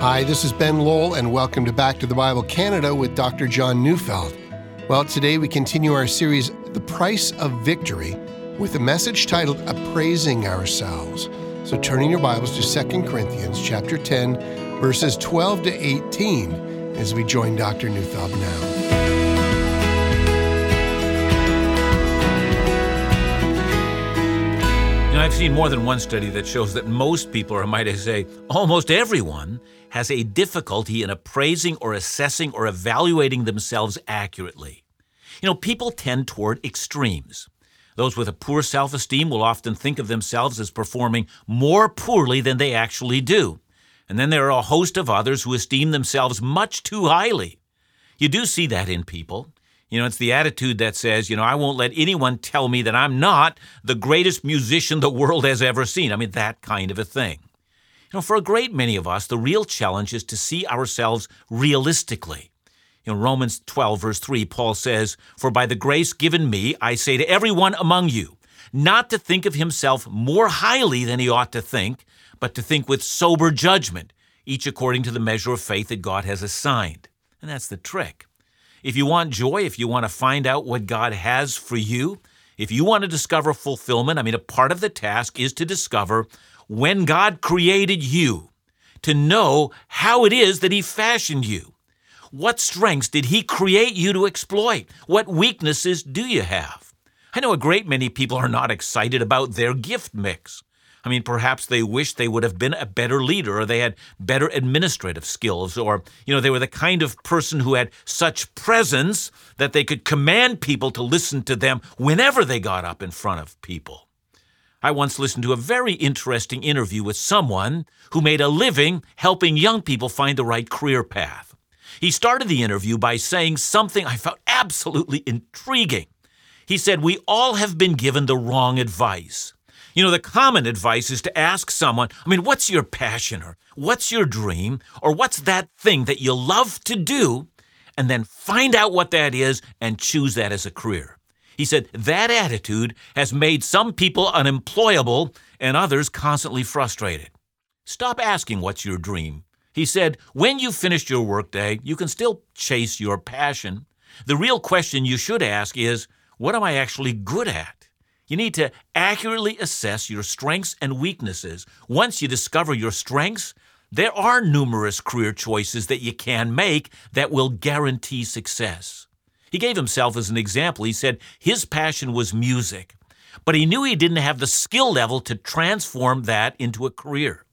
Hi, this is Ben Lowell, and welcome to Back to the Bible Canada with Dr. John Neufeld. Well, today we continue our series, The Price of Victory, with a message titled Appraising Ourselves. So turn in your Bibles to 2 Corinthians chapter 10, verses 12 to 18, as we join Dr. Neufeld now. You know, I've seen more than one study that shows that most people, or might I say, almost everyone, has a difficulty in appraising or assessing or evaluating themselves accurately. You know, people tend toward extremes. Those with a poor self esteem will often think of themselves as performing more poorly than they actually do. And then there are a host of others who esteem themselves much too highly. You do see that in people. You know, it's the attitude that says, you know, I won't let anyone tell me that I'm not the greatest musician the world has ever seen. I mean, that kind of a thing. You know, for a great many of us, the real challenge is to see ourselves realistically. In Romans 12, verse 3, Paul says, For by the grace given me, I say to everyone among you, not to think of himself more highly than he ought to think, but to think with sober judgment, each according to the measure of faith that God has assigned. And that's the trick. If you want joy, if you want to find out what God has for you, if you want to discover fulfillment, I mean, a part of the task is to discover when God created you, to know how it is that He fashioned you. What strengths did He create you to exploit? What weaknesses do you have? I know a great many people are not excited about their gift mix. I mean, perhaps they wish they would have been a better leader or they had better administrative skills or, you know, they were the kind of person who had such presence that they could command people to listen to them whenever they got up in front of people. I once listened to a very interesting interview with someone who made a living helping young people find the right career path. He started the interview by saying something I found absolutely intriguing. He said, We all have been given the wrong advice. You know, the common advice is to ask someone, I mean, what's your passion or what's your dream or what's that thing that you love to do? And then find out what that is and choose that as a career. He said that attitude has made some people unemployable and others constantly frustrated. Stop asking what's your dream. He said, when you've finished your workday, you can still chase your passion. The real question you should ask is, what am I actually good at? You need to accurately assess your strengths and weaknesses. Once you discover your strengths, there are numerous career choices that you can make that will guarantee success. He gave himself as an example. He said his passion was music, but he knew he didn't have the skill level to transform that into a career.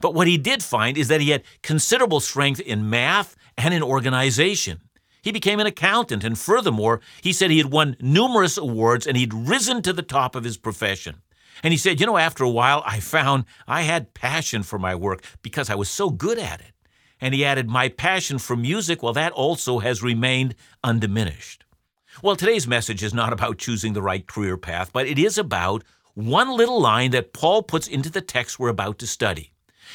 But what he did find is that he had considerable strength in math and in organization. He became an accountant, and furthermore, he said he had won numerous awards and he'd risen to the top of his profession. And he said, You know, after a while, I found I had passion for my work because I was so good at it. And he added, My passion for music, well, that also has remained undiminished. Well, today's message is not about choosing the right career path, but it is about one little line that Paul puts into the text we're about to study.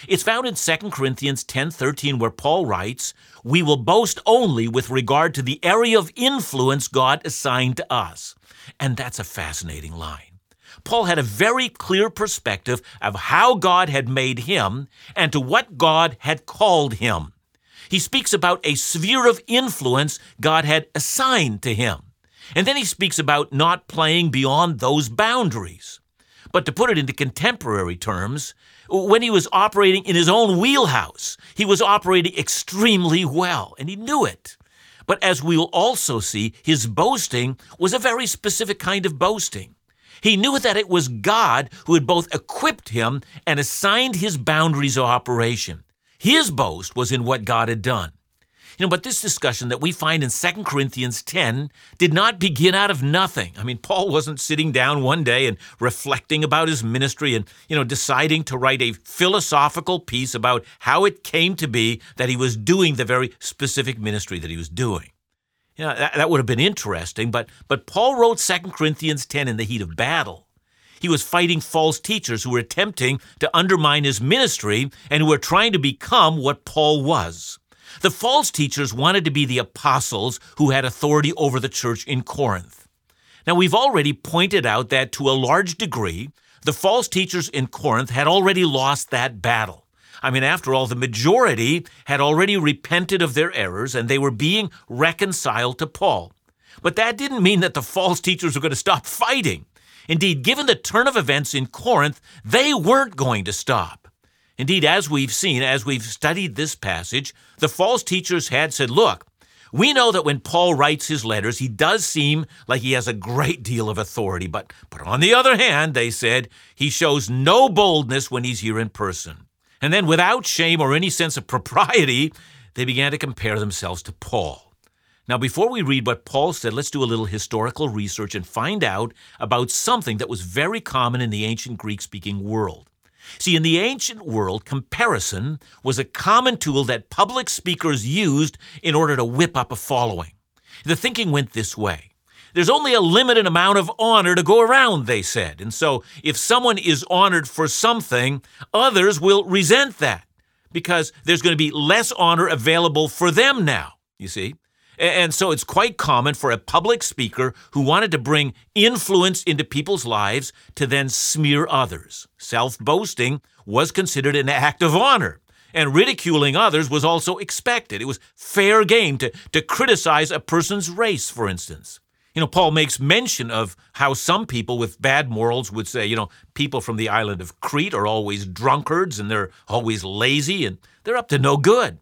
It's found in 2 Corinthians 10:13 where Paul writes, "We will boast only with regard to the area of influence God assigned to us." And that's a fascinating line. Paul had a very clear perspective of how God had made him and to what God had called him. He speaks about a sphere of influence God had assigned to him. And then he speaks about not playing beyond those boundaries. But to put it into contemporary terms, when he was operating in his own wheelhouse, he was operating extremely well, and he knew it. But as we'll also see, his boasting was a very specific kind of boasting. He knew that it was God who had both equipped him and assigned his boundaries of operation. His boast was in what God had done. You know, but this discussion that we find in 2 Corinthians 10 did not begin out of nothing. I mean, Paul wasn't sitting down one day and reflecting about his ministry and, you know, deciding to write a philosophical piece about how it came to be that he was doing the very specific ministry that he was doing. You know, that, that would have been interesting, but, but Paul wrote 2 Corinthians 10 in the heat of battle. He was fighting false teachers who were attempting to undermine his ministry and who were trying to become what Paul was. The false teachers wanted to be the apostles who had authority over the church in Corinth. Now, we've already pointed out that to a large degree, the false teachers in Corinth had already lost that battle. I mean, after all, the majority had already repented of their errors and they were being reconciled to Paul. But that didn't mean that the false teachers were going to stop fighting. Indeed, given the turn of events in Corinth, they weren't going to stop. Indeed, as we've seen, as we've studied this passage, the false teachers had said, Look, we know that when Paul writes his letters, he does seem like he has a great deal of authority, but, but on the other hand, they said, he shows no boldness when he's here in person. And then, without shame or any sense of propriety, they began to compare themselves to Paul. Now, before we read what Paul said, let's do a little historical research and find out about something that was very common in the ancient Greek speaking world. See, in the ancient world, comparison was a common tool that public speakers used in order to whip up a following. The thinking went this way. There's only a limited amount of honor to go around, they said. And so if someone is honored for something, others will resent that because there's going to be less honor available for them now, you see. And so it's quite common for a public speaker who wanted to bring influence into people's lives to then smear others. Self boasting was considered an act of honor, and ridiculing others was also expected. It was fair game to, to criticize a person's race, for instance. You know, Paul makes mention of how some people with bad morals would say, you know, people from the island of Crete are always drunkards and they're always lazy and they're up to no good.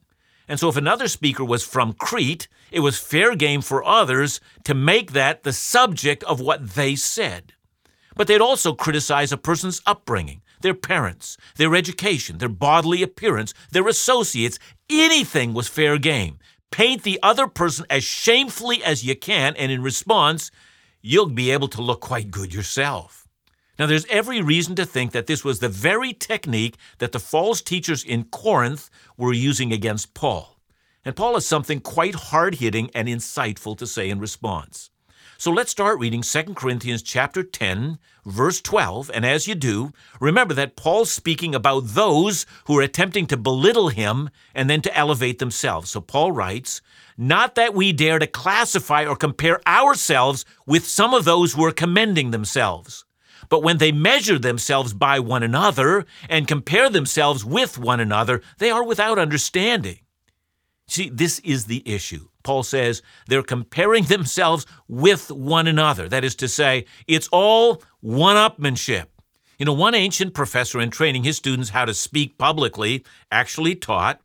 And so if another speaker was from Crete, it was fair game for others to make that the subject of what they said. But they'd also criticize a person's upbringing, their parents, their education, their bodily appearance, their associates. Anything was fair game. Paint the other person as shamefully as you can, and in response, you'll be able to look quite good yourself. Now, there's every reason to think that this was the very technique that the false teachers in Corinth were using against Paul. And Paul has something quite hard hitting and insightful to say in response. So let's start reading 2 Corinthians chapter 10, verse 12. And as you do, remember that Paul's speaking about those who are attempting to belittle him and then to elevate themselves. So Paul writes, Not that we dare to classify or compare ourselves with some of those who are commending themselves. But when they measure themselves by one another and compare themselves with one another, they are without understanding. See, this is the issue. Paul says they're comparing themselves with one another. That is to say, it's all one upmanship. You know, one ancient professor in training his students how to speak publicly actually taught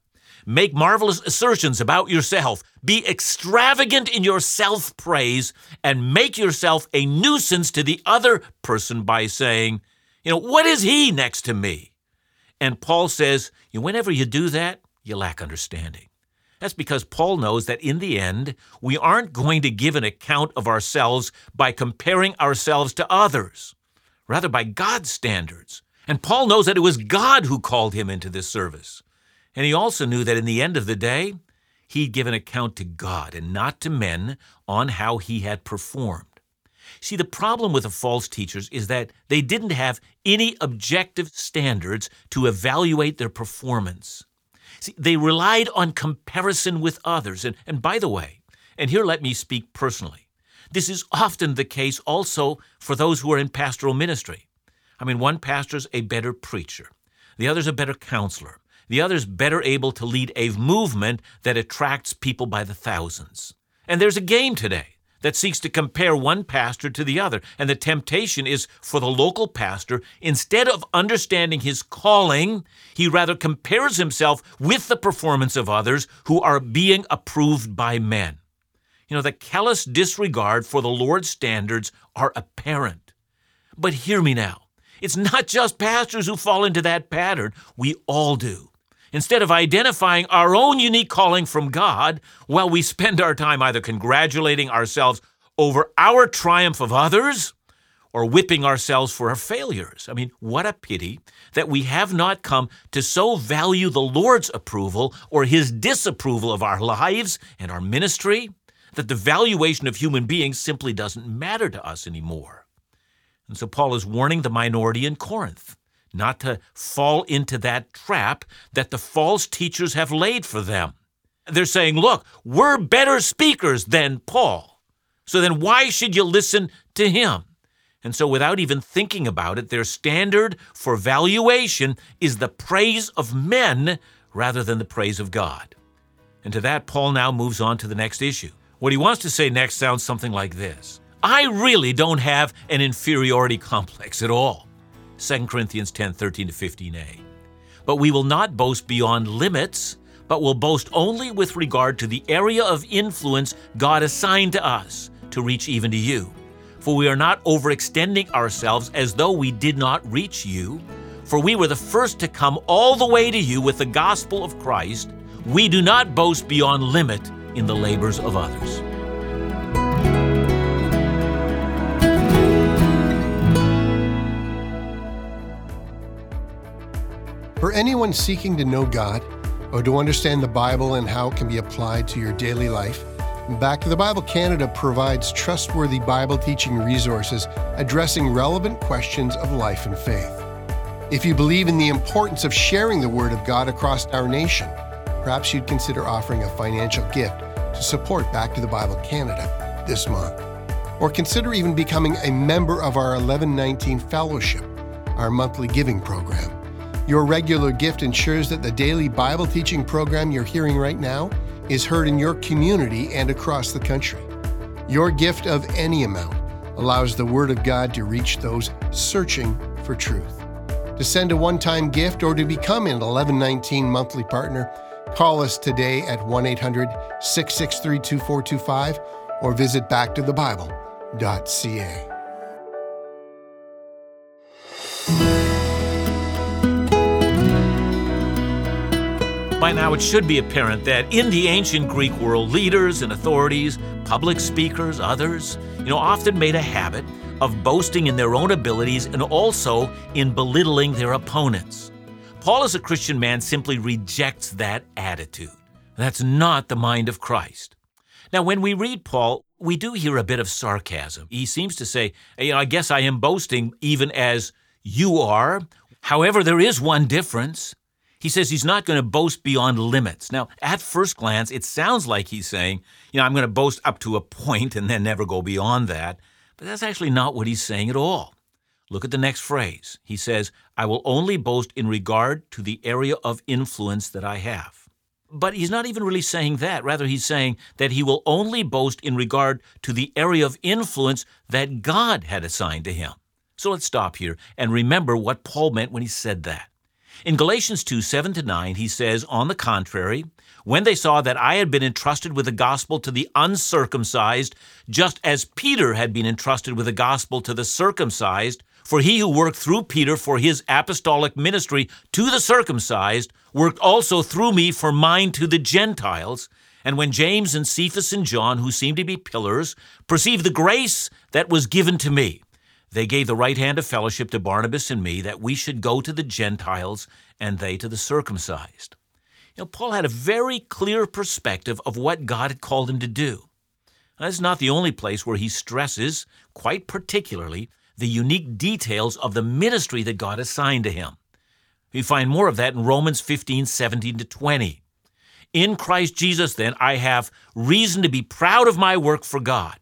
Make marvelous assertions about yourself. Be extravagant in your self praise and make yourself a nuisance to the other person by saying, you know, what is he next to me? And Paul says, you know, whenever you do that, you lack understanding. That's because Paul knows that in the end, we aren't going to give an account of ourselves by comparing ourselves to others, rather by God's standards. And Paul knows that it was God who called him into this service. And he also knew that in the end of the day, he'd give an account to God and not to men on how he had performed. See, the problem with the false teachers is that they didn't have any objective standards to evaluate their performance. See, they relied on comparison with others. And, and by the way, and here let me speak personally, this is often the case also for those who are in pastoral ministry. I mean, one pastor's a better preacher, the other's a better counselor, the other's better able to lead a movement that attracts people by the thousands. And there's a game today that seeks to compare one pastor to the other. And the temptation is for the local pastor, instead of understanding his calling, he rather compares himself with the performance of others who are being approved by men. You know, the callous disregard for the Lord's standards are apparent. But hear me now. It's not just pastors who fall into that pattern. We all do. Instead of identifying our own unique calling from God, while we spend our time either congratulating ourselves over our triumph of others or whipping ourselves for our failures. I mean, what a pity that we have not come to so value the Lord's approval or his disapproval of our lives and our ministry that the valuation of human beings simply doesn't matter to us anymore. And so Paul is warning the minority in Corinth not to fall into that trap that the false teachers have laid for them. They're saying, look, we're better speakers than Paul. So then why should you listen to him? And so, without even thinking about it, their standard for valuation is the praise of men rather than the praise of God. And to that, Paul now moves on to the next issue. What he wants to say next sounds something like this I really don't have an inferiority complex at all. 2 Corinthians 10 13 to 15a. But we will not boast beyond limits, but will boast only with regard to the area of influence God assigned to us to reach even to you. For we are not overextending ourselves as though we did not reach you. For we were the first to come all the way to you with the gospel of Christ. We do not boast beyond limit in the labors of others. For anyone seeking to know God or to understand the Bible and how it can be applied to your daily life, Back to the Bible Canada provides trustworthy Bible teaching resources addressing relevant questions of life and faith. If you believe in the importance of sharing the Word of God across our nation, perhaps you'd consider offering a financial gift to support Back to the Bible Canada this month. Or consider even becoming a member of our 1119 Fellowship, our monthly giving program. Your regular gift ensures that the daily Bible teaching program you're hearing right now is heard in your community and across the country. Your gift of any amount allows the Word of God to reach those searching for truth. To send a one time gift or to become an 1119 monthly partner, call us today at 1 800 663 2425 or visit backtothebible.ca. By now, it should be apparent that in the ancient Greek world, leaders and authorities, public speakers, others, you know, often made a habit of boasting in their own abilities and also in belittling their opponents. Paul, as a Christian man, simply rejects that attitude. That's not the mind of Christ. Now, when we read Paul, we do hear a bit of sarcasm. He seems to say, I guess I am boasting even as you are. However, there is one difference. He says he's not going to boast beyond limits. Now, at first glance, it sounds like he's saying, you know, I'm going to boast up to a point and then never go beyond that. But that's actually not what he's saying at all. Look at the next phrase. He says, I will only boast in regard to the area of influence that I have. But he's not even really saying that. Rather, he's saying that he will only boast in regard to the area of influence that God had assigned to him. So let's stop here and remember what Paul meant when he said that. In Galatians 2 7 to 9, he says, On the contrary, when they saw that I had been entrusted with the gospel to the uncircumcised, just as Peter had been entrusted with the gospel to the circumcised, for he who worked through Peter for his apostolic ministry to the circumcised worked also through me for mine to the Gentiles. And when James and Cephas and John, who seemed to be pillars, perceived the grace that was given to me, they gave the right hand of fellowship to Barnabas and me that we should go to the Gentiles and they to the circumcised. You know, Paul had a very clear perspective of what God had called him to do. That's not the only place where he stresses, quite particularly, the unique details of the ministry that God assigned to him. We find more of that in Romans 15, 17 to 20. In Christ Jesus, then, I have reason to be proud of my work for God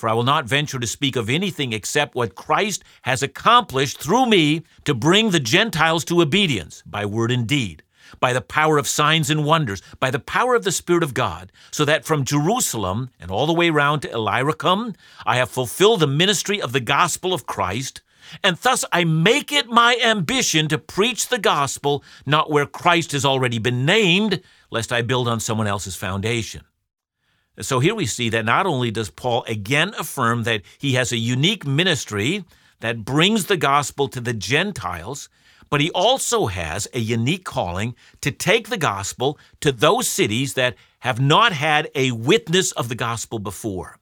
for I will not venture to speak of anything except what Christ has accomplished through me to bring the Gentiles to obedience by word and deed, by the power of signs and wonders, by the power of the Spirit of God, so that from Jerusalem and all the way round to Illyricum, I have fulfilled the ministry of the gospel of Christ. And thus I make it my ambition to preach the gospel not where Christ has already been named, lest I build on someone else's foundation. So here we see that not only does Paul again affirm that he has a unique ministry that brings the gospel to the Gentiles, but he also has a unique calling to take the gospel to those cities that have not had a witness of the gospel before.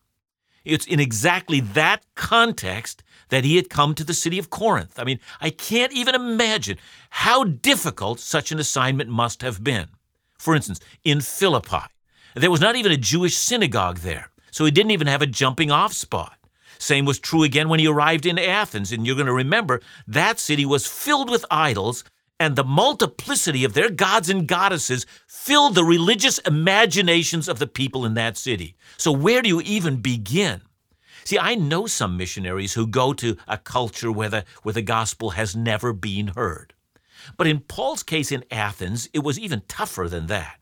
It's in exactly that context that he had come to the city of Corinth. I mean, I can't even imagine how difficult such an assignment must have been. For instance, in Philippi, there was not even a Jewish synagogue there, so he didn't even have a jumping off spot. Same was true again when he arrived in Athens, and you're going to remember that city was filled with idols, and the multiplicity of their gods and goddesses filled the religious imaginations of the people in that city. So, where do you even begin? See, I know some missionaries who go to a culture where the, where the gospel has never been heard. But in Paul's case in Athens, it was even tougher than that.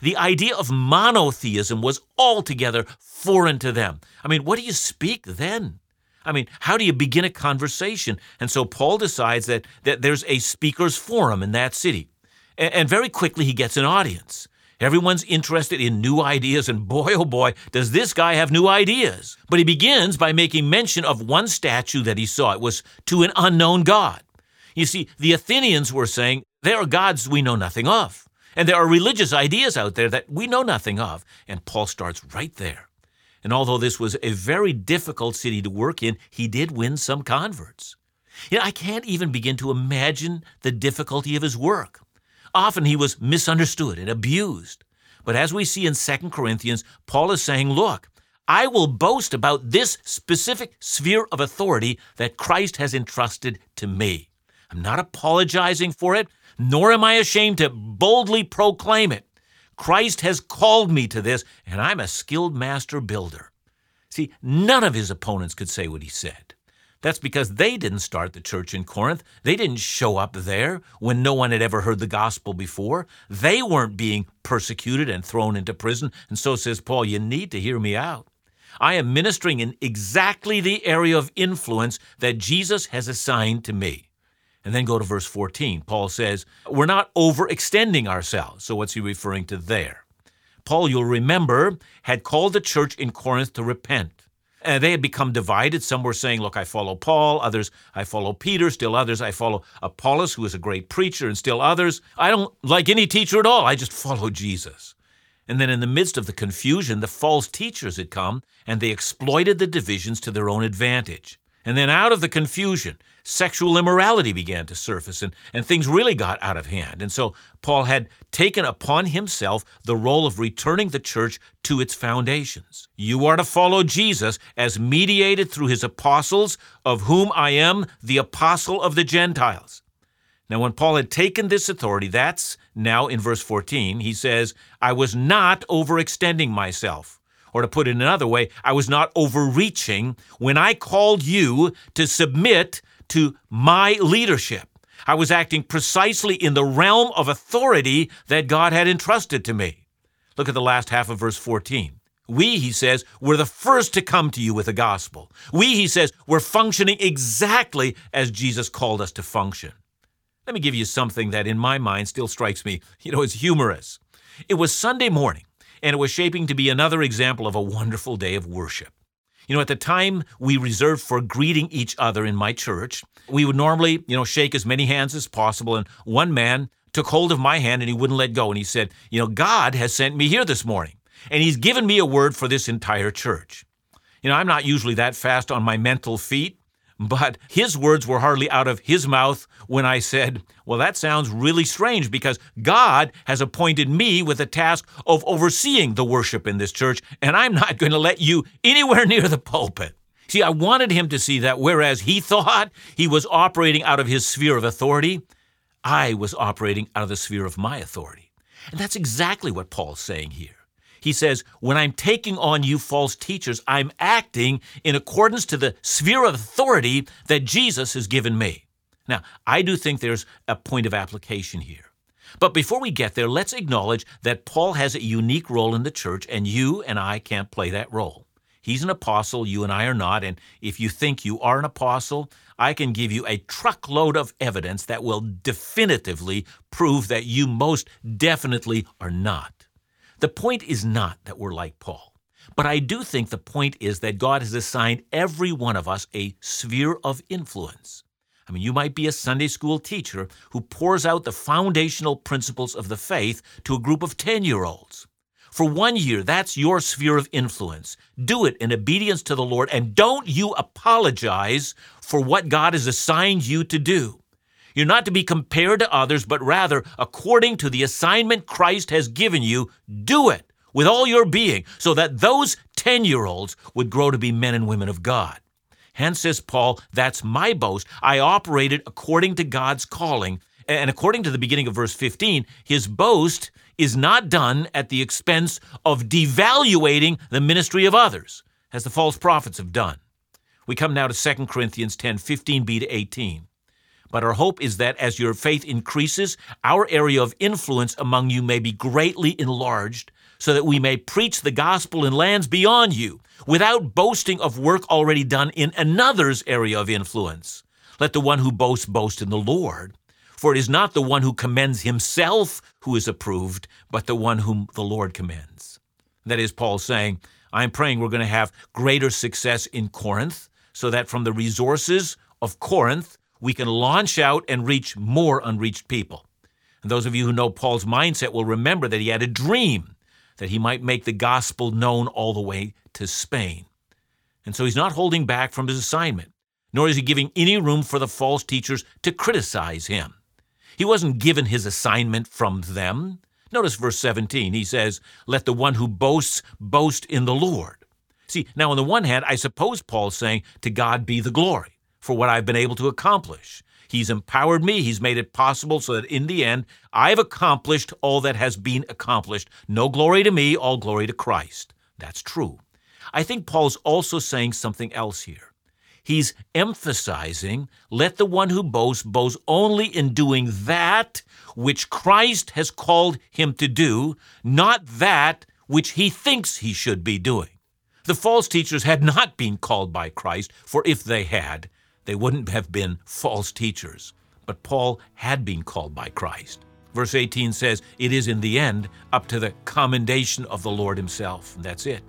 The idea of monotheism was altogether foreign to them. I mean, what do you speak then? I mean, how do you begin a conversation? And so Paul decides that, that there's a speaker's forum in that city. And, and very quickly he gets an audience. Everyone's interested in new ideas, and boy, oh boy, does this guy have new ideas. But he begins by making mention of one statue that he saw. It was to an unknown God. You see, the Athenians were saying, there are gods we know nothing of. And there are religious ideas out there that we know nothing of. And Paul starts right there. And although this was a very difficult city to work in, he did win some converts. You know, I can't even begin to imagine the difficulty of his work. Often he was misunderstood and abused. But as we see in 2 Corinthians, Paul is saying, Look, I will boast about this specific sphere of authority that Christ has entrusted to me. I'm not apologizing for it, nor am I ashamed to boldly proclaim it. Christ has called me to this, and I'm a skilled master builder. See, none of his opponents could say what he said. That's because they didn't start the church in Corinth. They didn't show up there when no one had ever heard the gospel before. They weren't being persecuted and thrown into prison. And so says Paul, you need to hear me out. I am ministering in exactly the area of influence that Jesus has assigned to me. And then go to verse 14. Paul says, We're not overextending ourselves. So what's he referring to there? Paul, you'll remember, had called the church in Corinth to repent. And they had become divided. Some were saying, Look, I follow Paul. Others, I follow Peter. Still others, I follow Apollos, who is a great preacher. And still others, I don't like any teacher at all. I just follow Jesus. And then in the midst of the confusion, the false teachers had come and they exploited the divisions to their own advantage. And then out of the confusion, sexual immorality began to surface and, and things really got out of hand. And so Paul had taken upon himself the role of returning the church to its foundations. You are to follow Jesus as mediated through his apostles, of whom I am the apostle of the Gentiles. Now, when Paul had taken this authority, that's now in verse 14, he says, I was not overextending myself or to put it another way, I was not overreaching when I called you to submit to my leadership. I was acting precisely in the realm of authority that God had entrusted to me. Look at the last half of verse 14. We, he says, were the first to come to you with the gospel. We, he says, were functioning exactly as Jesus called us to function. Let me give you something that in my mind still strikes me, you know, as humorous. It was Sunday morning and it was shaping to be another example of a wonderful day of worship. You know, at the time we reserved for greeting each other in my church, we would normally, you know, shake as many hands as possible. And one man took hold of my hand and he wouldn't let go. And he said, You know, God has sent me here this morning, and he's given me a word for this entire church. You know, I'm not usually that fast on my mental feet, but his words were hardly out of his mouth when I said, Well, that sounds really strange because God has appointed me with the task of overseeing the worship in this church, and I'm not going to let you anywhere near the pulpit. See, I wanted him to see that whereas he thought he was operating out of his sphere of authority, I was operating out of the sphere of my authority. And that's exactly what Paul's saying here. He says, When I'm taking on you false teachers, I'm acting in accordance to the sphere of authority that Jesus has given me. Now, I do think there's a point of application here. But before we get there, let's acknowledge that Paul has a unique role in the church, and you and I can't play that role. He's an apostle, you and I are not, and if you think you are an apostle, I can give you a truckload of evidence that will definitively prove that you most definitely are not. The point is not that we're like Paul, but I do think the point is that God has assigned every one of us a sphere of influence. I mean, you might be a Sunday school teacher who pours out the foundational principles of the faith to a group of 10 year olds. For one year, that's your sphere of influence. Do it in obedience to the Lord, and don't you apologize for what God has assigned you to do. You're not to be compared to others, but rather, according to the assignment Christ has given you, do it with all your being, so that those 10 year olds would grow to be men and women of God. Hence, says Paul, that's my boast. I operated according to God's calling. And according to the beginning of verse 15, his boast is not done at the expense of devaluating the ministry of others, as the false prophets have done. We come now to 2 Corinthians 10 15b to 18. But our hope is that as your faith increases, our area of influence among you may be greatly enlarged, so that we may preach the gospel in lands beyond you, without boasting of work already done in another's area of influence. Let the one who boasts boast in the Lord. For it is not the one who commends himself who is approved, but the one whom the Lord commends. That is, Paul saying, I'm praying we're going to have greater success in Corinth, so that from the resources of Corinth, we can launch out and reach more unreached people. And those of you who know Paul's mindset will remember that he had a dream that he might make the gospel known all the way to Spain. And so he's not holding back from his assignment, nor is he giving any room for the false teachers to criticize him. He wasn't given his assignment from them. Notice verse 17. He says, Let the one who boasts boast in the Lord. See, now on the one hand, I suppose Paul's saying, To God be the glory for what I've been able to accomplish. He's empowered me. He's made it possible so that in the end, I've accomplished all that has been accomplished. No glory to me, all glory to Christ. That's true. I think Paul's also saying something else here. He's emphasizing, let the one who boasts boast only in doing that which Christ has called him to do, not that which he thinks he should be doing. The false teachers had not been called by Christ, for if they had, they wouldn't have been false teachers. But Paul had been called by Christ. Verse 18 says, It is in the end up to the commendation of the Lord Himself. That's it.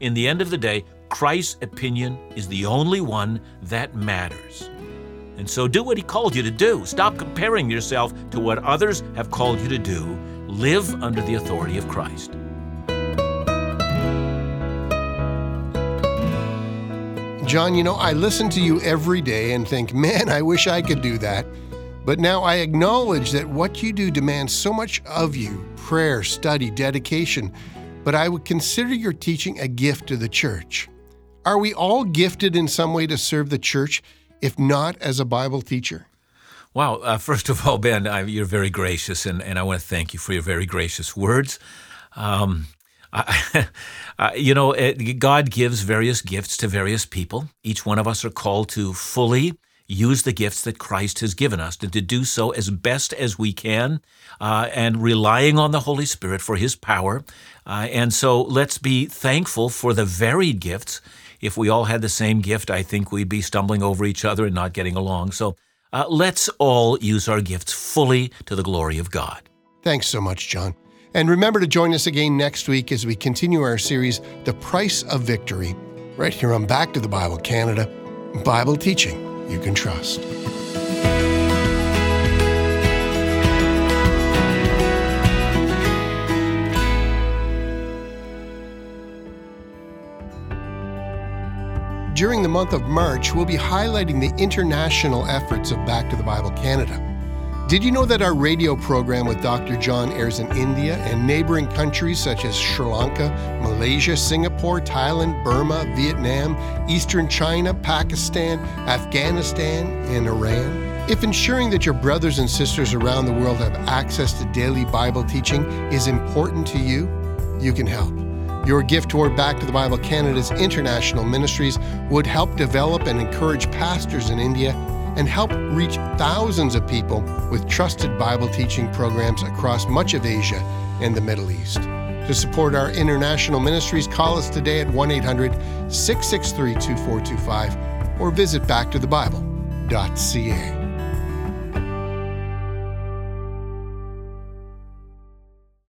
In the end of the day, Christ's opinion is the only one that matters. And so do what He called you to do. Stop comparing yourself to what others have called you to do. Live under the authority of Christ. John, you know, I listen to you every day and think, man, I wish I could do that. But now I acknowledge that what you do demands so much of you prayer, study, dedication. But I would consider your teaching a gift to the church. Are we all gifted in some way to serve the church, if not as a Bible teacher? Wow. Uh, first of all, Ben, I, you're very gracious, and, and I want to thank you for your very gracious words. Um, I, you know, it, God gives various gifts to various people. Each one of us are called to fully use the gifts that Christ has given us and to do so as best as we can uh, and relying on the Holy Spirit for His power. Uh, and so let's be thankful for the varied gifts. If we all had the same gift, I think we'd be stumbling over each other and not getting along. So uh, let's all use our gifts fully to the glory of God. Thanks so much, John. And remember to join us again next week as we continue our series, The Price of Victory, right here on Back to the Bible Canada, Bible teaching you can trust. During the month of March, we'll be highlighting the international efforts of Back to the Bible Canada. Did you know that our radio program with Dr. John airs in India and neighboring countries such as Sri Lanka, Malaysia, Singapore, Thailand, Burma, Vietnam, Eastern China, Pakistan, Afghanistan, and Iran? If ensuring that your brothers and sisters around the world have access to daily Bible teaching is important to you, you can help. Your gift toward Back to the Bible Canada's international ministries would help develop and encourage pastors in India and help reach thousands of people with trusted Bible teaching programs across much of Asia and the Middle East. To support our international ministries, call us today at 1 800 663 2425 or visit backtothebible.ca.